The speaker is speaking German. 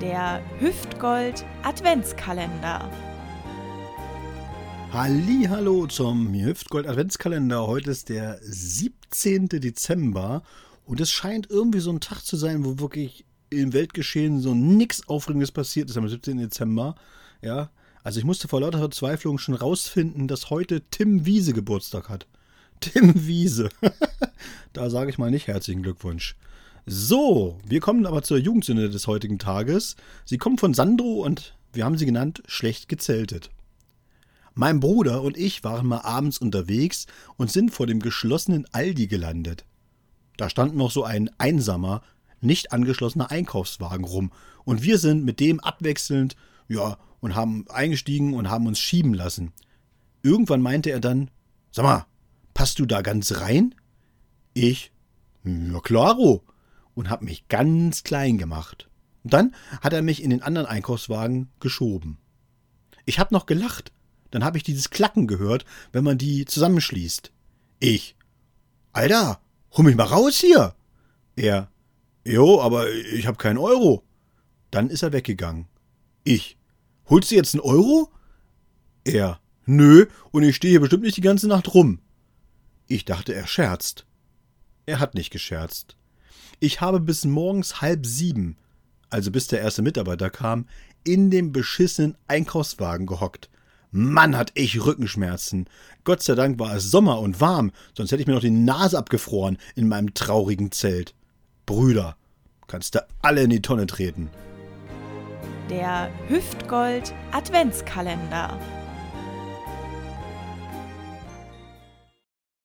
Der Hüftgold Adventskalender. Hallo zum Hüftgold Adventskalender. Heute ist der 17. Dezember und es scheint irgendwie so ein Tag zu sein, wo wirklich im Weltgeschehen so nichts Aufregendes passiert ist am 17. Dezember. Ja, also ich musste vor lauter Verzweiflung schon rausfinden, dass heute Tim Wiese Geburtstag hat. Tim Wiese. da sage ich mal nicht herzlichen Glückwunsch. So, wir kommen aber zur Jugendsünde des heutigen Tages. Sie kommt von Sandro und wir haben sie genannt schlecht gezeltet. Mein Bruder und ich waren mal abends unterwegs und sind vor dem geschlossenen Aldi gelandet. Da stand noch so ein einsamer, nicht angeschlossener Einkaufswagen rum und wir sind mit dem abwechselnd, ja, und haben eingestiegen und haben uns schieben lassen. Irgendwann meinte er dann, sag mal, passt du da ganz rein? Ich, ja klaro und habe mich ganz klein gemacht. Und dann hat er mich in den anderen Einkaufswagen geschoben. Ich habe noch gelacht. Dann habe ich dieses Klacken gehört, wenn man die zusammenschließt. Ich. Alter, hol mich mal raus hier. Er. Jo, aber ich habe keinen Euro. Dann ist er weggegangen. Ich. Holst du jetzt einen Euro? Er. Nö, und ich stehe hier bestimmt nicht die ganze Nacht rum. Ich dachte, er scherzt. Er hat nicht gescherzt. Ich habe bis morgens halb sieben, also bis der erste Mitarbeiter kam, in dem beschissenen Einkaufswagen gehockt. Mann, hat ich Rückenschmerzen. Gott sei Dank war es Sommer und warm, sonst hätte ich mir noch die Nase abgefroren in meinem traurigen Zelt. Brüder, kannst du alle in die Tonne treten. Der Hüftgold Adventskalender.